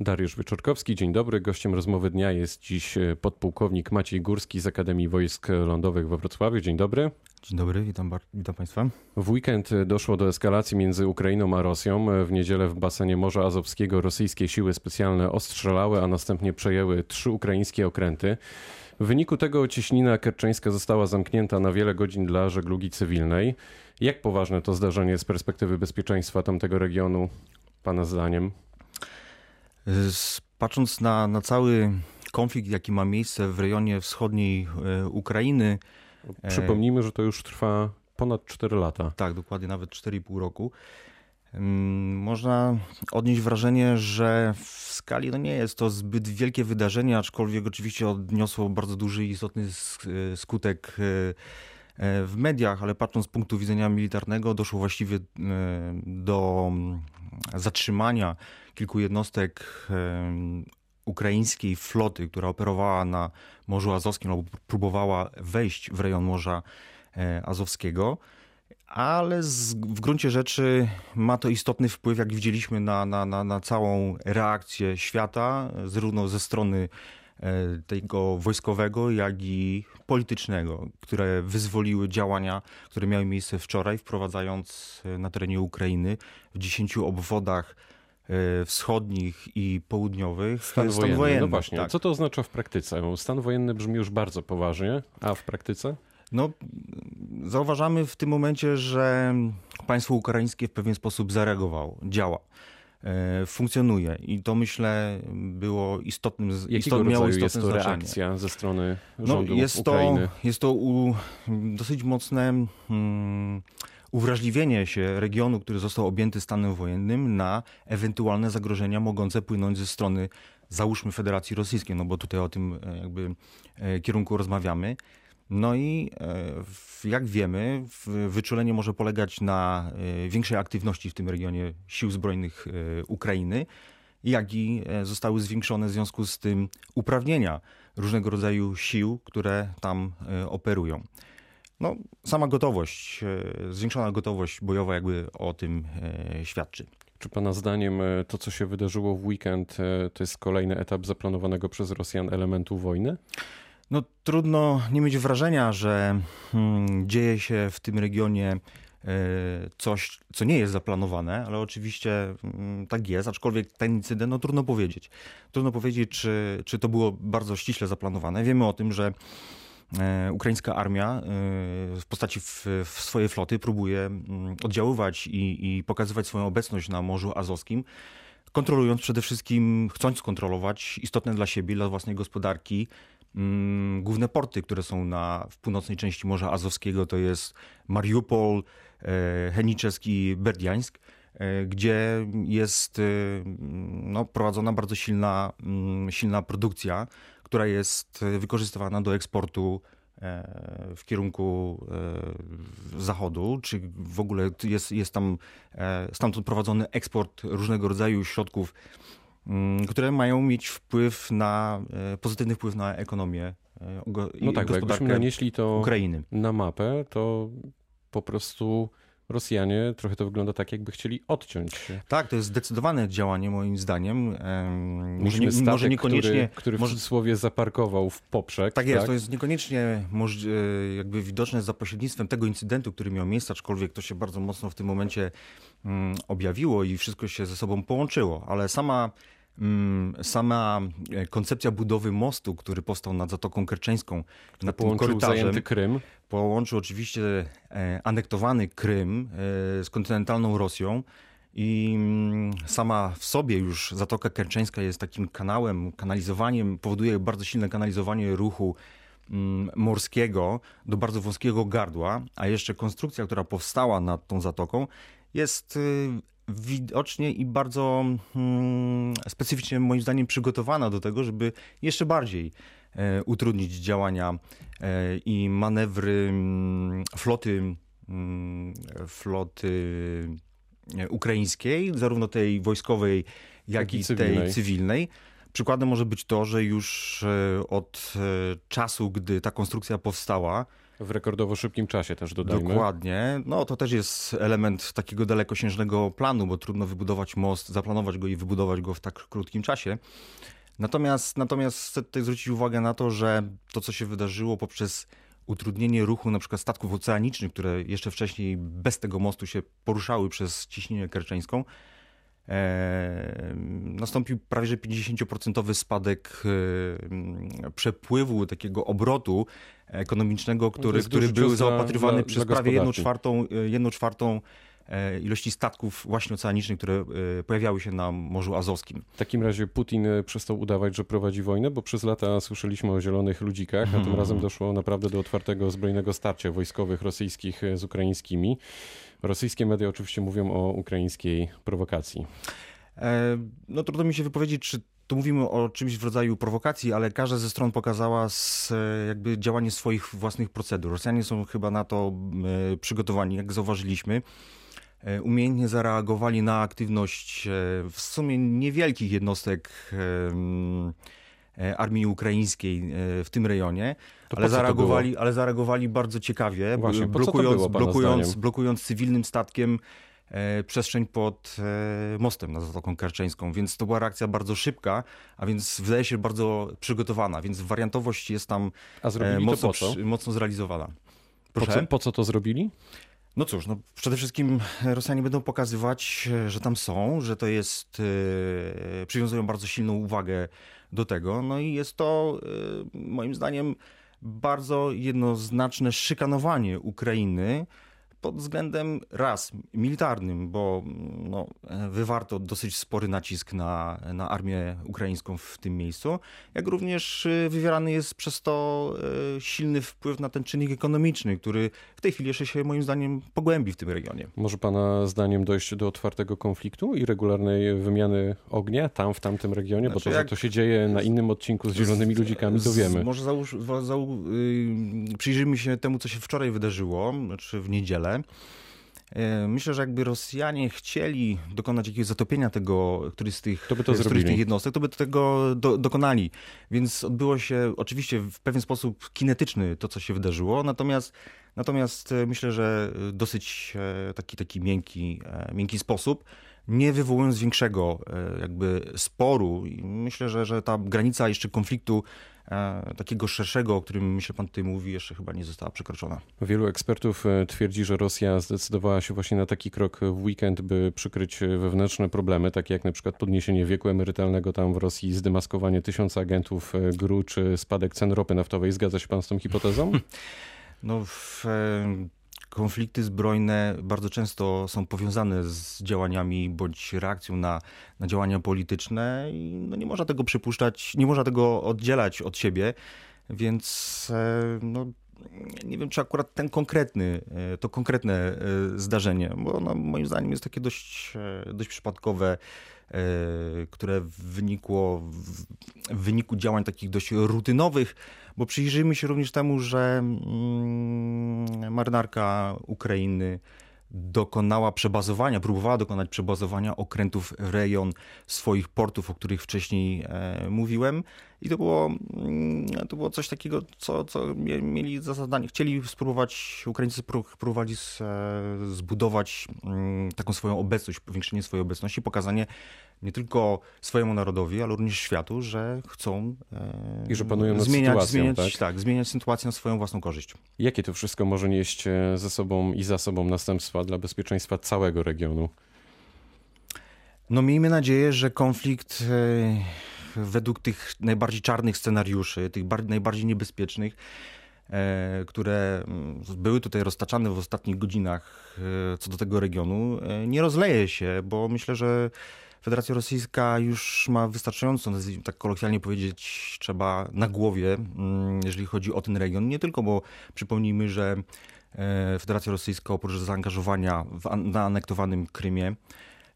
Dariusz Wyczorkowski, dzień dobry. Gościem rozmowy dnia jest dziś e, podpułkownik Maciej Górski z Akademii Wojsk Lądowych we Wrocławiu. Dzień dobry. Dzień dobry, witam, witam Państwa. W weekend doszło do eskalacji między Ukrainą a Rosją. W niedzielę w basenie Morza Azowskiego rosyjskie siły specjalne ostrzelały, a następnie przejęły trzy ukraińskie okręty. W wyniku tego cieśnina kerczeńska została zamknięta na wiele godzin dla żeglugi cywilnej. Jak poważne to zdarzenie z perspektywy bezpieczeństwa tamtego regionu, Pana zdaniem? Patrząc na, na cały konflikt, jaki ma miejsce w rejonie wschodniej e, Ukrainy. E, Przypomnijmy, że to już trwa ponad 4 lata. Tak, dokładnie, nawet 4,5 roku. Mm, można odnieść wrażenie, że w skali no nie jest to zbyt wielkie wydarzenie, aczkolwiek oczywiście odniosło bardzo duży i istotny e, skutek w mediach, ale patrząc z punktu widzenia militarnego, doszło właściwie do mm, zatrzymania kilku jednostek ukraińskiej floty, która operowała na Morzu Azowskim albo próbowała wejść w rejon Morza e, Azowskiego. Ale z, w gruncie rzeczy ma to istotny wpływ, jak widzieliśmy, na, na, na, na całą reakcję świata, zarówno ze strony e, tego wojskowego, jak i politycznego, które wyzwoliły działania, które miały miejsce wczoraj, wprowadzając e, na terenie Ukrainy w dziesięciu obwodach E, wschodnich i południowych stan, stan wojenny. wojenny. No właśnie, tak. co to oznacza w praktyce? Stan wojenny brzmi już bardzo poważnie, a w praktyce? No, zauważamy w tym momencie, że państwo ukraińskie w pewien sposób zareagowało, działa e, funkcjonuje i to myślę było istotnym Jakiego miało istotne jest to znaczenie. reakcja ze strony no, rządu no, jest Ukrainy? To, jest to u, dosyć mocne hmm, uwrażliwienie się regionu, który został objęty stanem wojennym na ewentualne zagrożenia mogące płynąć ze strony załóżmy Federacji Rosyjskiej, no bo tutaj o tym e, jakby e, kierunku rozmawiamy. No i e, jak wiemy, wyczulenie może polegać na większej aktywności w tym regionie sił zbrojnych Ukrainy, jak i zostały zwiększone w związku z tym uprawnienia różnego rodzaju sił, które tam operują. No, sama gotowość, e, zwiększona gotowość bojowa jakby o tym e, świadczy. Czy Pana zdaniem e, to, co się wydarzyło w weekend, to jest kolejny etap zaplanowanego przez Rosjan elementu wojny? No, trudno nie mieć wrażenia, że hmm, dzieje się w tym regionie coś, co nie jest zaplanowane, ale oczywiście hmm, tak jest, aczkolwiek ten incydent, no trudno powiedzieć. Trudno powiedzieć, czy, czy to było bardzo ściśle zaplanowane. Wiemy o tym, że E, ukraińska armia e, w postaci w, w swojej floty próbuje mm, oddziaływać i, i pokazywać swoją obecność na Morzu Azowskim kontrolując przede wszystkim, chcąc skontrolować istotne dla siebie, dla własnej gospodarki, główne porty, które są na, w północnej części Morza Azowskiego, to jest Mariupol, e, Heniczesk i Berdiańsk, e, gdzie jest e, no, prowadzona bardzo silna, mm, silna produkcja która jest wykorzystywana do eksportu w kierunku zachodu, czy w ogóle jest, jest tam stamtąd prowadzony eksport różnego rodzaju środków, mm, które mają mieć wpływ na, pozytywny wpływ na ekonomię no tak, bo jakbyśmy nanieśli to Ukrainy. na mapę, to po prostu Rosjanie trochę to wygląda tak, jakby chcieli odciąć się. Tak, to jest zdecydowane działanie moim zdaniem. Może, nie, statek, może niekoniecznie. Który, który w może... cudzysłowie zaparkował w poprzek. Tak jest, tak? to jest niekoniecznie e, jakby widoczne za pośrednictwem tego incydentu, który miał miejsce, aczkolwiek to się bardzo mocno w tym momencie mm, objawiło i wszystko się ze sobą połączyło, ale sama Mm, sama e, koncepcja budowy mostu, który powstał nad Zatoką Kerczeńską, nad połączył zajęty Krym. Połączył oczywiście e, anektowany Krym e, z kontynentalną Rosją. I mm, sama w sobie już Zatoka Kerczeńska jest takim kanałem, kanalizowaniem, powoduje bardzo silne kanalizowanie ruchu mm, morskiego do bardzo wąskiego gardła, a jeszcze konstrukcja, która powstała nad tą zatoką, jest y, widocznie i bardzo hmm, specyficznie moim zdaniem przygotowana do tego, żeby jeszcze bardziej e, utrudnić działania e, i manewry mm, floty, mm, floty e, ukraińskiej, zarówno tej wojskowej, jak i, i tej cywilnej. Przykładem może być to, że już od czasu, gdy ta konstrukcja powstała, W rekordowo szybkim czasie też dodajmy. Dokładnie. No to też jest element takiego dalekosiężnego planu, bo trudno wybudować most, zaplanować go i wybudować go w tak krótkim czasie. Natomiast, natomiast chcę tutaj zwrócić uwagę na to, że to, co się wydarzyło poprzez utrudnienie ruchu na przykład statków oceanicznych, które jeszcze wcześniej bez tego mostu się poruszały przez ciśnienie kerczeńską, e, nastąpił prawie że 50% spadek przepływu, takiego obrotu ekonomicznego, który, który był zaopatrywany dla, przez dla prawie 1 czwartą, 1 czwartą ilości statków właśnie oceanicznych, które e, pojawiały się na Morzu Azowskim. W takim razie Putin e, przestał udawać, że prowadzi wojnę, bo przez lata słyszeliśmy o zielonych ludzikach, a tym hmm. razem doszło naprawdę do otwartego zbrojnego starcia wojskowych rosyjskich z ukraińskimi. Rosyjskie media oczywiście mówią o ukraińskiej prowokacji. No trudno mi się wypowiedzieć, czy tu mówimy o czymś w rodzaju prowokacji, ale każda ze stron pokazała z, jakby działanie swoich własnych procedur. Rosjanie są chyba na to przygotowani, jak zauważyliśmy. E, umiejętnie zareagowali na aktywność e, w sumie niewielkich jednostek e, armii ukraińskiej w tym rejonie, ale zareagowali, ale zareagowali bardzo ciekawie, Właśnie, blokując, było, blokując, blokując cywilnym statkiem przestrzeń pod mostem na Zatoką Kerczeńską, więc to była reakcja bardzo szybka, a więc wydaje się bardzo przygotowana, więc wariantowość jest tam mocno, mocno zrealizowana. Po co, po co to zrobili? No cóż, no przede wszystkim Rosjanie będą pokazywać, że tam są, że to jest, yy, przywiązują bardzo silną uwagę do tego. No i jest to yy, moim zdaniem bardzo jednoznaczne szykanowanie Ukrainy pod względem raz militarnym, bo no, wywarto dosyć spory nacisk na, na armię ukraińską w tym miejscu, jak również y, wywierany jest przez to y, silny wpływ na ten czynnik ekonomiczny, który w tej chwili jeszcze się moim zdaniem pogłębi w tym regionie. Może pana zdaniem dojść do otwartego konfliktu i regularnej wymiany ognia tam, w tamtym regionie? Znaczy, bo to, jak... że to się dzieje na innym odcinku z zielonymi ludzikami, to wiemy. Może załóż, załóż, yy, przyjrzyjmy się temu, co się wczoraj wydarzyło, znaczy w niedzielę E, myślę, że jakby Rosjanie chcieli dokonać jakiegoś zatopienia tego, któryś z tych, to by to z tych jednostek, to by tego do, dokonali. Więc odbyło się oczywiście w pewien sposób kinetyczny to, co się wydarzyło, natomiast, natomiast e, myślę, że dosyć e, taki, taki miękki, miękki sposób nie wywołując większego jakby sporu. I myślę, że, że ta granica jeszcze konfliktu takiego szerszego, o którym myślę pan tutaj mówi, jeszcze chyba nie została przekroczona. Wielu ekspertów e, twierdzi, że Rosja zdecydowała się właśnie na taki krok w weekend, by przykryć wewnętrzne problemy, takie jak na przykład podniesienie wieku emerytalnego tam w Rosji, zdemaskowanie tysiąca agentów e, GRU czy spadek cen ropy naftowej. Zgadza się pan z tą hipotezą? No, w, konflikty zbrojne bardzo często są powiązane z działaniami bądź reakcją na, na działania polityczne i no nie można tego przypuszczać, nie można tego oddzielać od siebie, więc e, no, nie wiem, czy akurat ten konkretny, e, to konkretne e, zdarzenie, bo no, moim zdaniem jest takie dość, dość przypadkowe, które wynikło w wyniku działań takich dość rutynowych, bo przyjrzyjmy się również temu, że mm, marynarka Ukrainy dokonała przebazowania, próbowała dokonać przebazowania okrętów w rejon swoich portów, o których wcześniej e, mówiłem. I to było, mm, to było coś takiego, co, co mieli za zadanie. Chcieli spróbować, Ukraińcy próbowali e, zbudować mm, taką swoją obecność, powiększenie swojej obecności, pokazanie nie tylko swojemu narodowi, ale również światu, że chcą e, I że panują zmieniać, sytuacją, zmieniać, tak? tak? zmieniać sytuację na swoją własną korzyść. Jakie to wszystko może nieść e, ze sobą i za sobą następstwa dla bezpieczeństwa całego regionu? No miejmy nadzieję, że konflikt według tych najbardziej czarnych scenariuszy, tych najbardziej niebezpiecznych, e, które mm, były tutaj roztaczane w ostatnich godzinach e, co do tego regionu, e, nie rozleje się, bo myślę, że Federacja Rosyjska już ma wystarczająco, tak kolokwialnie powiedzieć, trzeba na głowie, mm, jeżeli chodzi o ten region. Nie tylko, bo przypomnijmy, że Federacja Rosyjska oprócz zaangażowania w, na anektowanym Krymie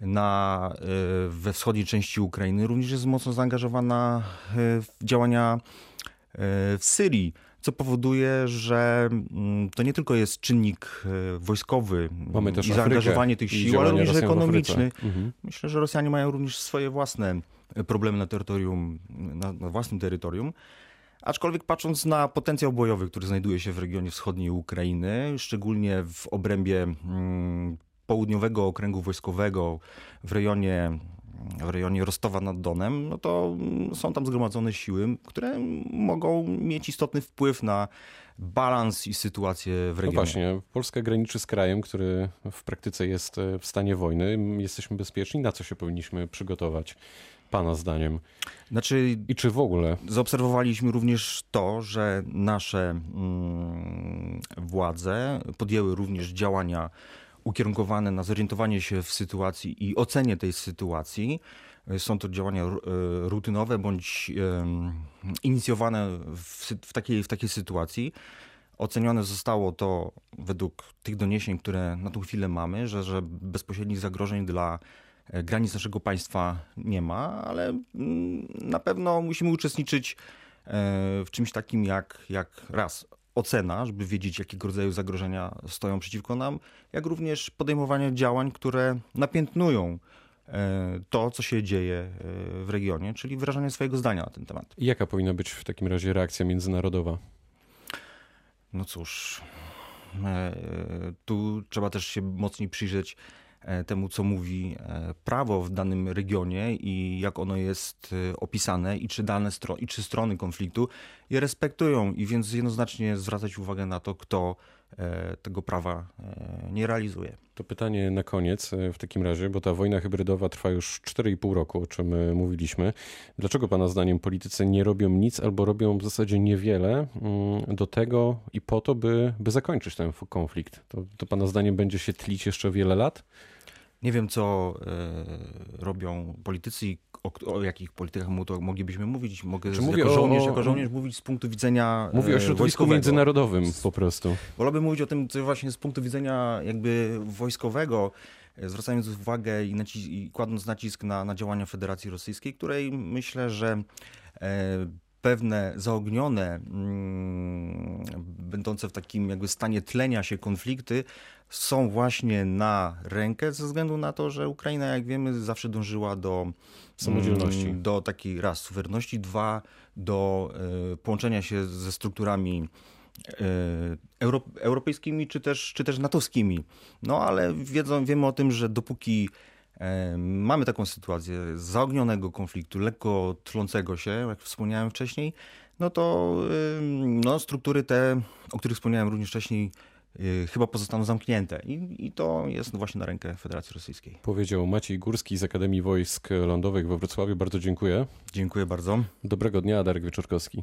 na, e, we wschodniej części Ukrainy, również jest mocno zaangażowana e, w działania e, w Syrii, co powoduje, że mm, to nie tylko jest czynnik wojskowy i zaangażowanie tych sił, ale również ekonomiczny. Mhm. Myślę, że Rosjanie mają również swoje własne problemy na terytorium, na, na własnym terytorium. Aczkolwiek patrząc na potencjał bojowy, który znajduje się w regionie wschodniej Ukrainy, szczególnie w obrębie mm, południowego okręgu wojskowego w rejonie w rejonie Rostowa nad Donem, no to są tam zgromadzone siły, które mogą mieć istotny wpływ na balans i sytuację w regionie. No właśnie, Polska graniczy z krajem, który w praktyce jest e, w stanie wojny. Jesteśmy bezpieczni. Na co się powinniśmy przygotować? Pana zdaniem. Znaczy, I czy w ogóle? Zaobserwowaliśmy również to, że nasze mm, władze podjęły również działania ukierunkowane na zorientowanie się w sytuacji i ocenie tej sytuacji. Są to działania e, rutynowe bądź inicjowane w, takiej, w takiej sytuacji. Ocenione zostało to według tych doniesień, które na tą chwilę mamy, że, że bezpośrednich zagrożeń dla e, granic naszego państwa nie ma, ale mm, na pewno musimy uczestniczyć e, w czymś takim jak, jak raz ocena, żeby wiedzieć, jakiego rodzaju zagrożenia stoją przeciwko nam, jak również podejmowanie działań, które napiętnują e, to, co się dzieje e, w regionie, czyli wyrażanie swojego zdania na ten temat. I jaka powinna być w takim razie reakcja międzynarodowa? No cóż, e, tu trzeba też się mocniej przyjrzeć temu, co mówi e, prawo w danym regionie i jak ono jest e, opisane i czy dane stro- i czy strony konfliktu je respektują. I więc jednoznacznie zwracać uwagę na to, kto tego prawa nie realizuje. To pytanie na koniec w takim razie, bo ta wojna hybrydowa trwa już 4,5 roku, o czym mówiliśmy. Dlaczego Pana zdaniem politycy nie robią nic albo robią w zasadzie niewiele mm, do tego i po to, by, by zakończyć ten konflikt? To, to Pana zdaniem będzie się tlić jeszcze wiele lat? Nie wiem, co e, robią politycy o, o, jakich politykach moglibyśmy mówić. Mogę Czy jako, żołnierz, o, jako żołnierz mówić z punktu widzenia Mówię o środowisku wojskowego. międzynarodowym po prostu. Wolałbym mówić o tym, co właśnie z punktu widzenia jakby wojskowego, e, zwracając uwagę i, nacis i kładąc nacisk na, na działania Federacji Rosyjskiej, której myślę, że e, pewne zaognione, mm, będące w takim jakby stanie tlenia się konflikty są właśnie na rękę ze względu na to, że Ukraina, jak wiemy, zawsze dążyła do samodzielności, mm, do takiej raz suwerenności, dwa do y, połączenia się ze strukturami y, euro, europejskimi czy też, czy też natowskimi. No ale wiedzą, wiemy o tym, że dopóki Mamy taką sytuację zaognionego konfliktu, lekko tlącego się, jak wspomniałem wcześniej, no to no, struktury te, o których wspomniałem również wcześniej, chyba pozostaną zamknięte I, i to jest właśnie na rękę Federacji Rosyjskiej. Powiedział Maciej Górski z Akademii Wojsk Lądowych we Wrocławiu. Bardzo dziękuję. Dziękuję bardzo. Dobrego dnia, Darek Wieczorkowski.